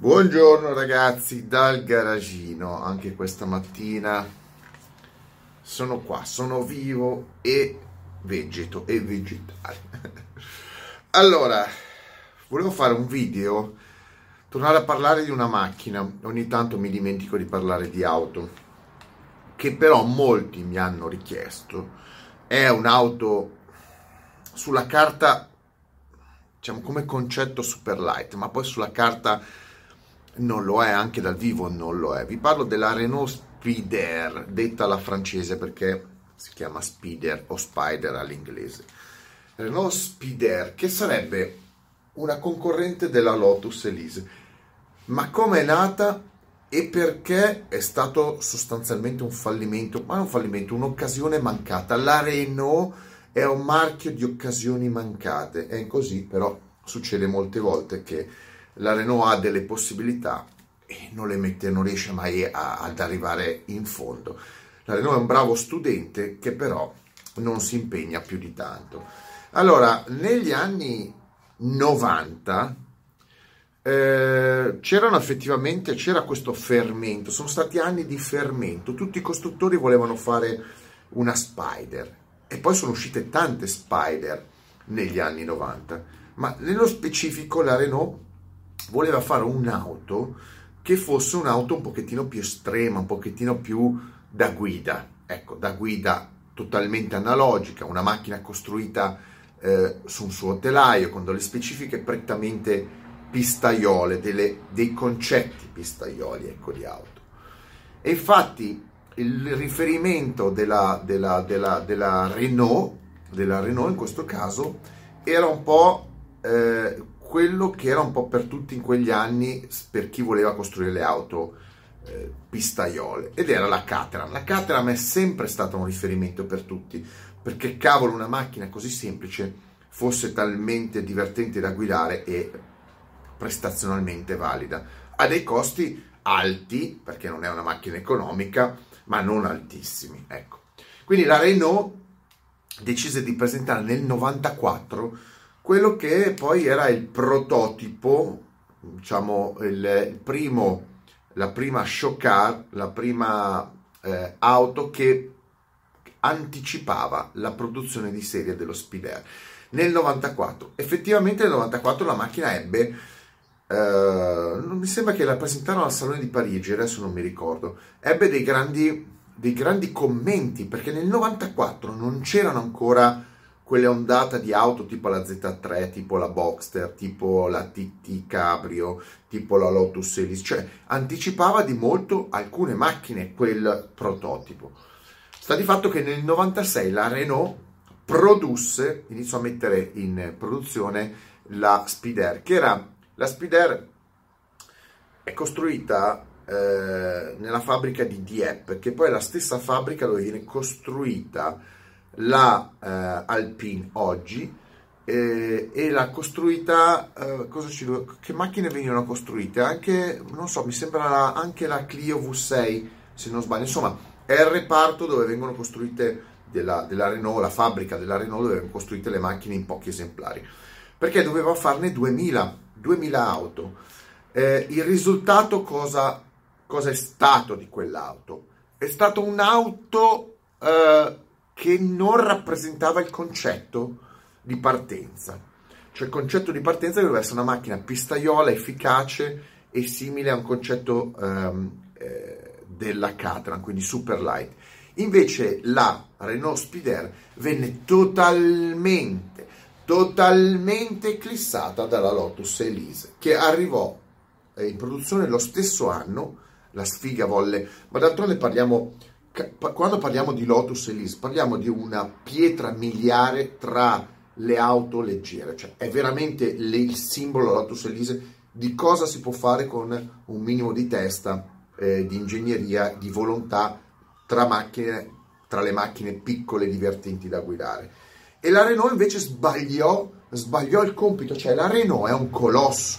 Buongiorno ragazzi dal garagino, anche questa mattina sono qua, sono vivo e vegeto e vegetale. Allora, volevo fare un video, tornare a parlare di una macchina, ogni tanto mi dimentico di parlare di auto, che però molti mi hanno richiesto, è un'auto sulla carta, diciamo come concetto super light, ma poi sulla carta non lo è, anche dal vivo non lo è. Vi parlo della Renault Spider, detta alla francese perché si chiama Spider o Spider all'inglese. Renault Spider, che sarebbe una concorrente della Lotus Elise. Ma come è nata e perché è stato sostanzialmente un fallimento, ma non un fallimento, un'occasione mancata. La Renault è un marchio di occasioni mancate, è così, però succede molte volte che la Renault ha delle possibilità e non le mette, non riesce mai a, ad arrivare in fondo. La Renault è un bravo studente che però non si impegna più di tanto. Allora, negli anni 90 eh, c'erano effettivamente, c'era questo fermento, sono stati anni di fermento, tutti i costruttori volevano fare una Spider e poi sono uscite tante Spider negli anni 90, ma nello specifico la Renault voleva fare un'auto che fosse un'auto un pochettino più estrema, un pochettino più da guida, ecco, da guida totalmente analogica, una macchina costruita eh, su un suo telaio con delle specifiche prettamente pistaiole, delle, dei concetti pistaioli ecco, di auto. E infatti il riferimento della, della, della, della, Renault, della Renault in questo caso, era un po' eh, quello che era un po' per tutti in quegli anni per chi voleva costruire le auto eh, pistaiole ed era la Caterham. La Caterham è sempre stata un riferimento per tutti perché cavolo una macchina così semplice fosse talmente divertente da guidare e prestazionalmente valida a dei costi alti perché non è una macchina economica ma non altissimi ecco quindi la Renault decise di presentare nel 94 quello che poi era il prototipo, diciamo il, primo, la prima show car, la prima eh, auto che anticipava la produzione di serie dello Speed Air nel 94. Effettivamente nel 94 la macchina ebbe Uh, mi sembra che la presentarono al Salone di Parigi, adesso non mi ricordo, ebbe dei grandi, dei grandi commenti perché nel 94 non c'erano ancora quelle ondate di auto tipo la Z3, tipo la Boxster, tipo la TT Cabrio, tipo la Lotus Elise, cioè anticipava di molto alcune macchine quel prototipo. Sta di fatto che nel 96 la Renault produsse, iniziò a mettere in produzione la Speed Air, che era la Speed Air è costruita eh, nella fabbrica di Dieppe, che poi è la stessa fabbrica dove viene costruita la eh, Alpine oggi eh, e l'ha costruita eh, ci, che macchine venivano costruite? Anche non so mi sembra la, anche la Clio V6 se non sbaglio. Insomma è il reparto dove vengono costruite della, della Renault la fabbrica della Renault dove vengono costruite le macchine in pochi esemplari. Perché doveva farne 2000 2000 auto. Eh, il risultato cosa, cosa è stato di quell'auto? È stato un'auto eh, che non rappresentava il concetto di partenza. Cioè il concetto di partenza doveva essere una macchina pistaiola, efficace e simile a un concetto um, eh, della Caterham, quindi super light. Invece la Renault Spider venne totalmente, totalmente eclissata dalla Lotus Elise, che arrivò in produzione lo stesso anno, la sfiga volle, ma d'altronde parliamo quando parliamo di Lotus Elise, parliamo di una pietra miliare tra le auto leggere, cioè è veramente il simbolo Lotus Elise di cosa si può fare con un minimo di testa, eh, di ingegneria, di volontà tra, macchine, tra le macchine piccole e divertenti da guidare. E la Renault invece sbagliò, sbagliò il compito, cioè la Renault è un colosso,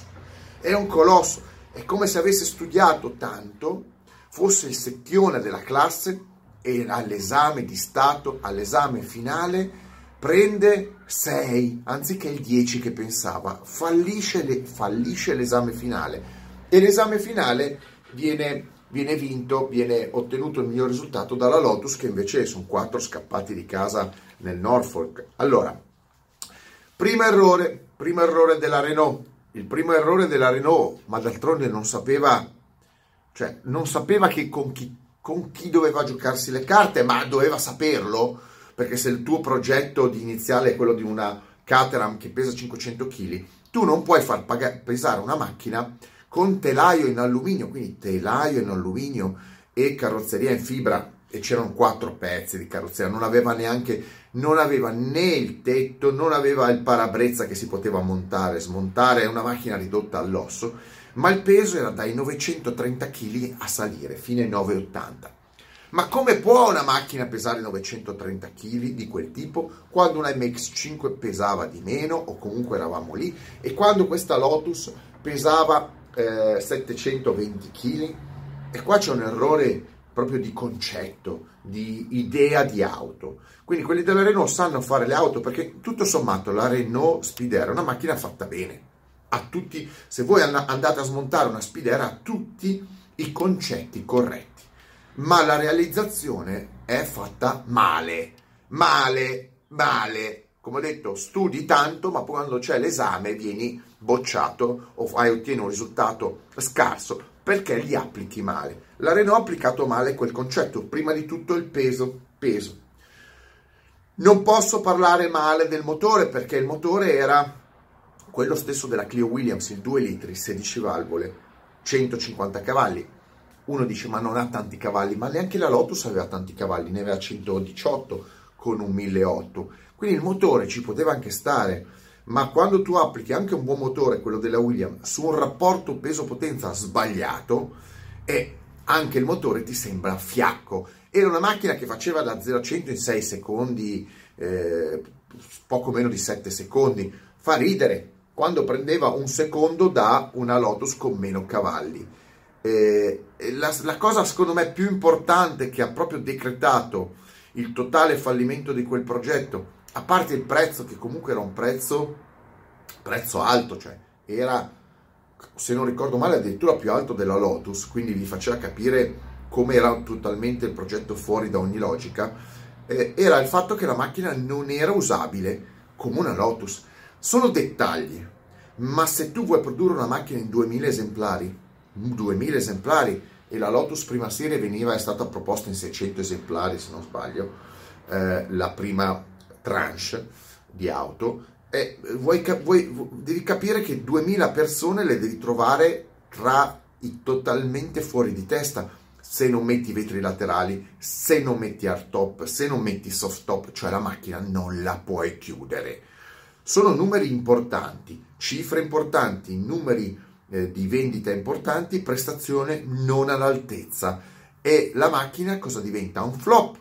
è un colosso, è come se avesse studiato tanto, fosse il secchione della classe e all'esame di Stato, all'esame finale, prende 6 anziché il 10 che pensava, fallisce, le, fallisce l'esame finale. E l'esame finale viene, viene vinto, viene ottenuto il miglior risultato dalla Lotus che invece sono quattro scappati di casa nel Norfolk. Allora, primo errore, primo errore della Renault, il primo errore della Renault, ma d'altronde non sapeva, cioè non sapeva che con chi, con chi doveva giocarsi le carte, ma doveva saperlo, perché se il tuo progetto di iniziale è quello di una Caterham che pesa 500 kg, tu non puoi far pagare, pesare una macchina con telaio in alluminio, quindi telaio in alluminio e carrozzeria in fibra. E c'erano quattro pezzi di carrozzeria, non aveva neanche, non aveva né il tetto, non aveva il parabrezza che si poteva montare, smontare, è una macchina ridotta all'osso, ma il peso era dai 930 kg a salire fino ai 980. Ma come può una macchina pesare 930 kg di quel tipo quando una MX5 pesava di meno o comunque eravamo lì e quando questa Lotus pesava eh, 720 kg? E qua c'è un errore proprio di concetto, di idea di auto. Quindi quelli della Renault sanno fare le auto perché tutto sommato la Renault Speedera è una macchina fatta bene. Ha tutti, se voi andate a smontare una Speedera ha tutti i concetti corretti, ma la realizzazione è fatta male, male, male. Come ho detto, studi tanto, ma quando c'è l'esame vieni bocciato o hai ottieni un risultato scarso perché li applichi male. La Renault ha applicato male quel concetto, prima di tutto il peso, peso. Non posso parlare male del motore perché il motore era quello stesso della Clio Williams, il 2 litri, 16 valvole, 150 cavalli. Uno dice ma non ha tanti cavalli, ma neanche la Lotus aveva tanti cavalli, ne aveva 118 con un 1008. Quindi il motore ci poteva anche stare ma quando tu applichi anche un buon motore, quello della Williams, su un rapporto peso-potenza sbagliato, e anche il motore ti sembra fiacco. Era una macchina che faceva da 0 a 100 in 6 secondi, eh, poco meno di 7 secondi. Fa ridere quando prendeva un secondo da una Lotus con meno cavalli. Eh, la, la cosa secondo me più importante che ha proprio decretato il totale fallimento di quel progetto a parte il prezzo che comunque era un prezzo, prezzo alto, cioè era, se non ricordo male, addirittura più alto della Lotus, quindi vi faceva capire come era totalmente il progetto fuori da ogni logica, eh, era il fatto che la macchina non era usabile come una Lotus. Sono dettagli, ma se tu vuoi produrre una macchina in 2000 esemplari, 2000 esemplari, e la Lotus prima serie veniva, è stata proposta in 600 esemplari se non sbaglio, eh, la prima tranche di auto e vuoi, vuoi, devi capire che 2000 persone le devi trovare tra i totalmente fuori di testa se non metti i vetri laterali, se non metti hardtop, se non metti soft top, cioè la macchina non la puoi chiudere. Sono numeri importanti, cifre importanti, numeri eh, di vendita importanti, prestazione non all'altezza e la macchina cosa diventa? Un flop.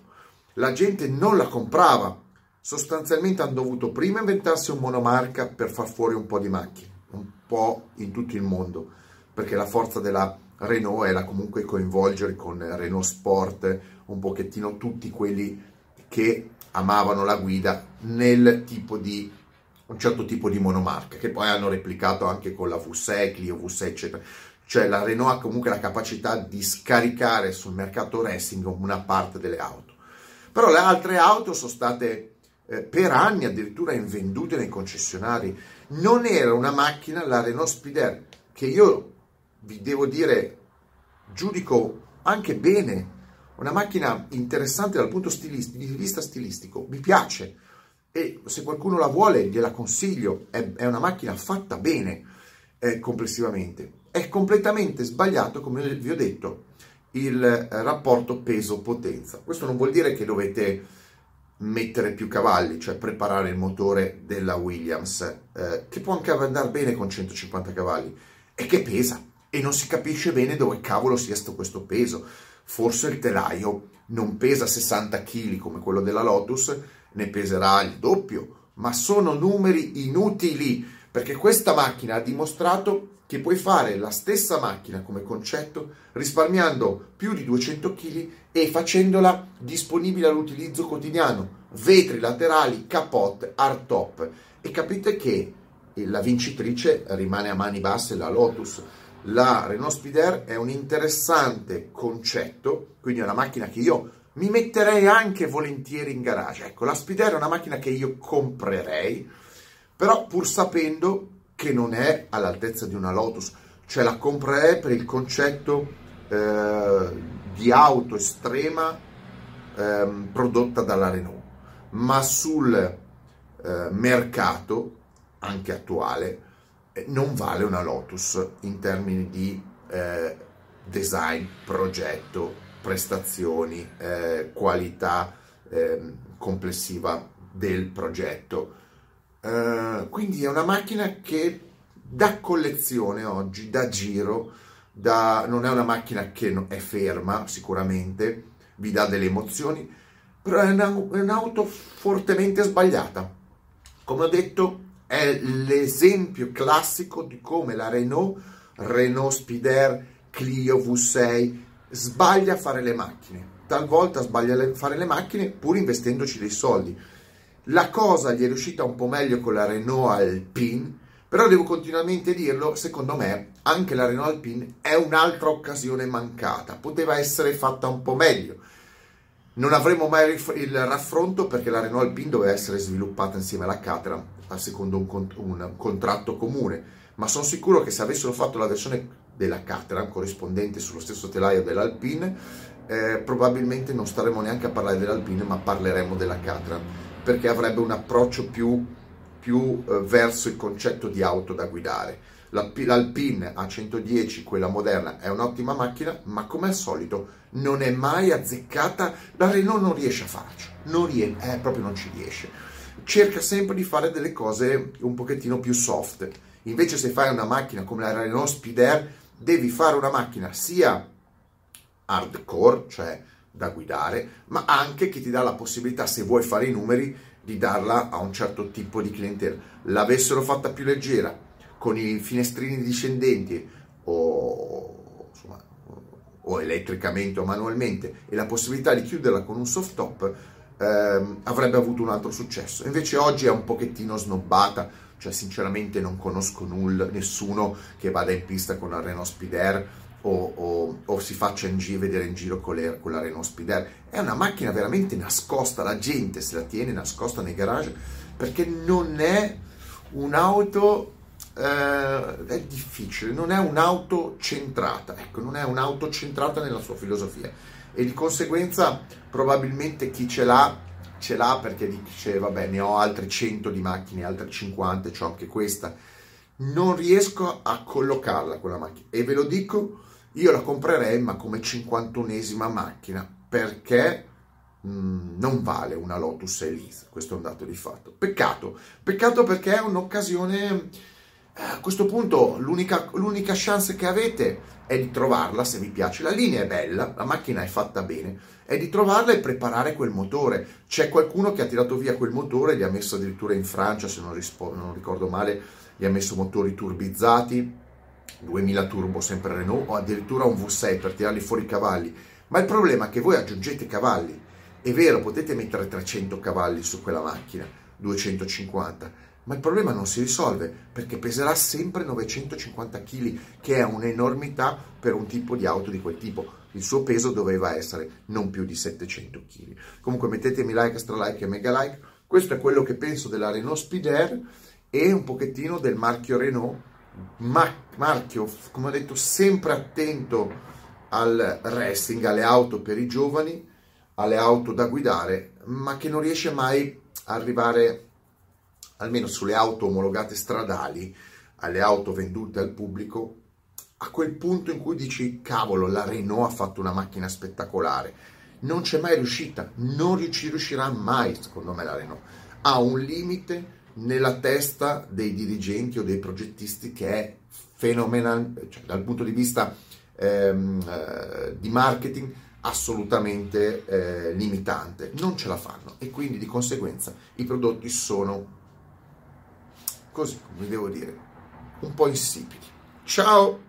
La gente non la comprava sostanzialmente hanno dovuto prima inventarsi un monomarca per far fuori un po' di macchine, un po' in tutto il mondo, perché la forza della Renault era comunque coinvolgere con Renault Sport un pochettino tutti quelli che amavano la guida nel tipo di un certo tipo di monomarca che poi hanno replicato anche con la V6, Clio V6 eccetera. Cioè la Renault ha comunque la capacità di scaricare sul mercato racing una parte delle auto. Però le altre auto sono state eh, per anni addirittura invendute nei concessionari. Non era una macchina, la Renault Spider, che io vi devo dire, giudico anche bene, una macchina interessante dal punto stilist- di vista stilistico, mi piace e se qualcuno la vuole gliela consiglio, è, è una macchina fatta bene eh, complessivamente. È completamente sbagliato, come vi ho detto, il eh, rapporto peso-potenza. Questo non vuol dire che dovete mettere più cavalli, cioè preparare il motore della Williams, eh, che può anche andare bene con 150 cavalli, e che pesa, e non si capisce bene dove cavolo sia stato questo peso. Forse il telaio non pesa 60 kg come quello della Lotus, ne peserà il doppio, ma sono numeri inutili, perché questa macchina ha dimostrato che puoi fare la stessa macchina come concetto risparmiando più di 200 kg e facendola disponibile all'utilizzo quotidiano. Vetri laterali, capote, hardtop. E capite che la vincitrice rimane a mani basse la Lotus, la Renault Speed è un interessante concetto, quindi è una macchina che io mi metterei anche volentieri in garage. Ecco, la Speed è una macchina che io comprerei, però pur sapendo che non è all'altezza di una Lotus, cioè la comprerei per il concetto eh, di auto estrema eh, prodotta dalla Renault, ma sul eh, mercato anche attuale eh, non vale una Lotus in termini di eh, design, progetto, prestazioni, eh, qualità ehm, complessiva del progetto. Eh, quindi è una macchina che da collezione oggi, da giro, da, non è una macchina che è ferma sicuramente, vi dà delle emozioni, però è, una, è un'auto fortemente sbagliata. Come ho detto, è l'esempio classico di come la Renault, Renault Spider, Clio V6 sbaglia a fare le macchine. Talvolta sbaglia a fare le macchine pur investendoci dei soldi. La cosa gli è riuscita un po' meglio con la Renault Alpine, però devo continuamente dirlo, secondo me anche la Renault Alpine è un'altra occasione mancata, poteva essere fatta un po' meglio. Non avremo mai il raffronto perché la Renault Alpine doveva essere sviluppata insieme alla Caterham, secondo un, cont- un contratto comune, ma sono sicuro che se avessero fatto la versione della Caterham corrispondente sullo stesso telaio dell'Alpine, eh, probabilmente non staremo neanche a parlare dell'Alpine, ma parleremo della Caterham, perché avrebbe un approccio più, più eh, verso il concetto di auto da guidare. L'Alpine A110, quella moderna, è un'ottima macchina, ma come al solito non è mai azzeccata. La Renault non riesce a farci, non rie- eh, proprio non ci riesce. Cerca sempre di fare delle cose un pochettino più soft. Invece se fai una macchina come la Renault Speed Air, devi fare una macchina sia hardcore, cioè da guidare, ma anche che ti dà la possibilità, se vuoi fare i numeri, di darla a un certo tipo di clientela. L'avessero fatta più leggera, con i finestrini discendenti o, insomma, o elettricamente o manualmente e la possibilità di chiuderla con un soft top ehm, avrebbe avuto un altro successo invece oggi è un pochettino snobbata cioè sinceramente non conosco nulla, nessuno che vada in pista con la Renault Speed Air o, o, o, si faccia in giro, vedere in giro con, le, con la Renault Speed Air. È una macchina veramente nascosta, la gente se la tiene nascosta nei garage perché non è un'auto eh, è difficile, non è un'auto centrata, ecco, non è un'auto centrata nella sua filosofia e di conseguenza probabilmente chi ce l'ha ce l'ha perché dice vabbè ne ho altre 100 di macchine, altre 50, ho anche questa. Non riesco a collocarla quella macchina e ve lo dico, io la comprerei ma come 51esima macchina perché mh, mm, non vale una Lotus Elise, questo è un dato di fatto. Peccato, peccato perché è un'occasione a questo punto l'unica, l'unica chance che avete è di trovarla se vi piace. La linea è bella, la macchina è fatta bene, è di trovarla e preparare quel motore. C'è qualcuno che ha tirato via quel motore, gli ha messo addirittura in Francia, se non, rispo- non ricordo male, gli ha messo motori turbizzati, 2000 turbo sempre Renault, o addirittura un V6 per tirarli fuori i cavalli. Ma il problema è che voi aggiungete cavalli. È vero, potete mettere 300 cavalli su quella macchina, 250 ma il problema non si risolve perché peserà sempre 950 kg, che è un'enormità per un tipo di auto di quel tipo. Il suo peso doveva essere non più di 700 kg. Comunque mettetemi like, extra like e mega like. Questo è quello che penso della Renault Speed Air e un pochettino del marchio Renault, ma- marchio, come ho detto, sempre attento al racing, alle auto per i giovani, alle auto da guidare, ma che non riesce mai a arrivare almeno sulle auto omologate stradali, alle auto vendute al pubblico, a quel punto in cui dici cavolo, la Renault ha fatto una macchina spettacolare. Non c'è mai riuscita, non ci riuscirà mai, secondo me, la Renault. Ha un limite nella testa dei dirigenti o dei progettisti che è fenomenale, cioè dal punto di vista ehm, eh, di marketing assolutamente eh, limitante. Non ce la fanno e quindi di conseguenza i prodotti sono così come devo dire, un po' insipidi. Ciao!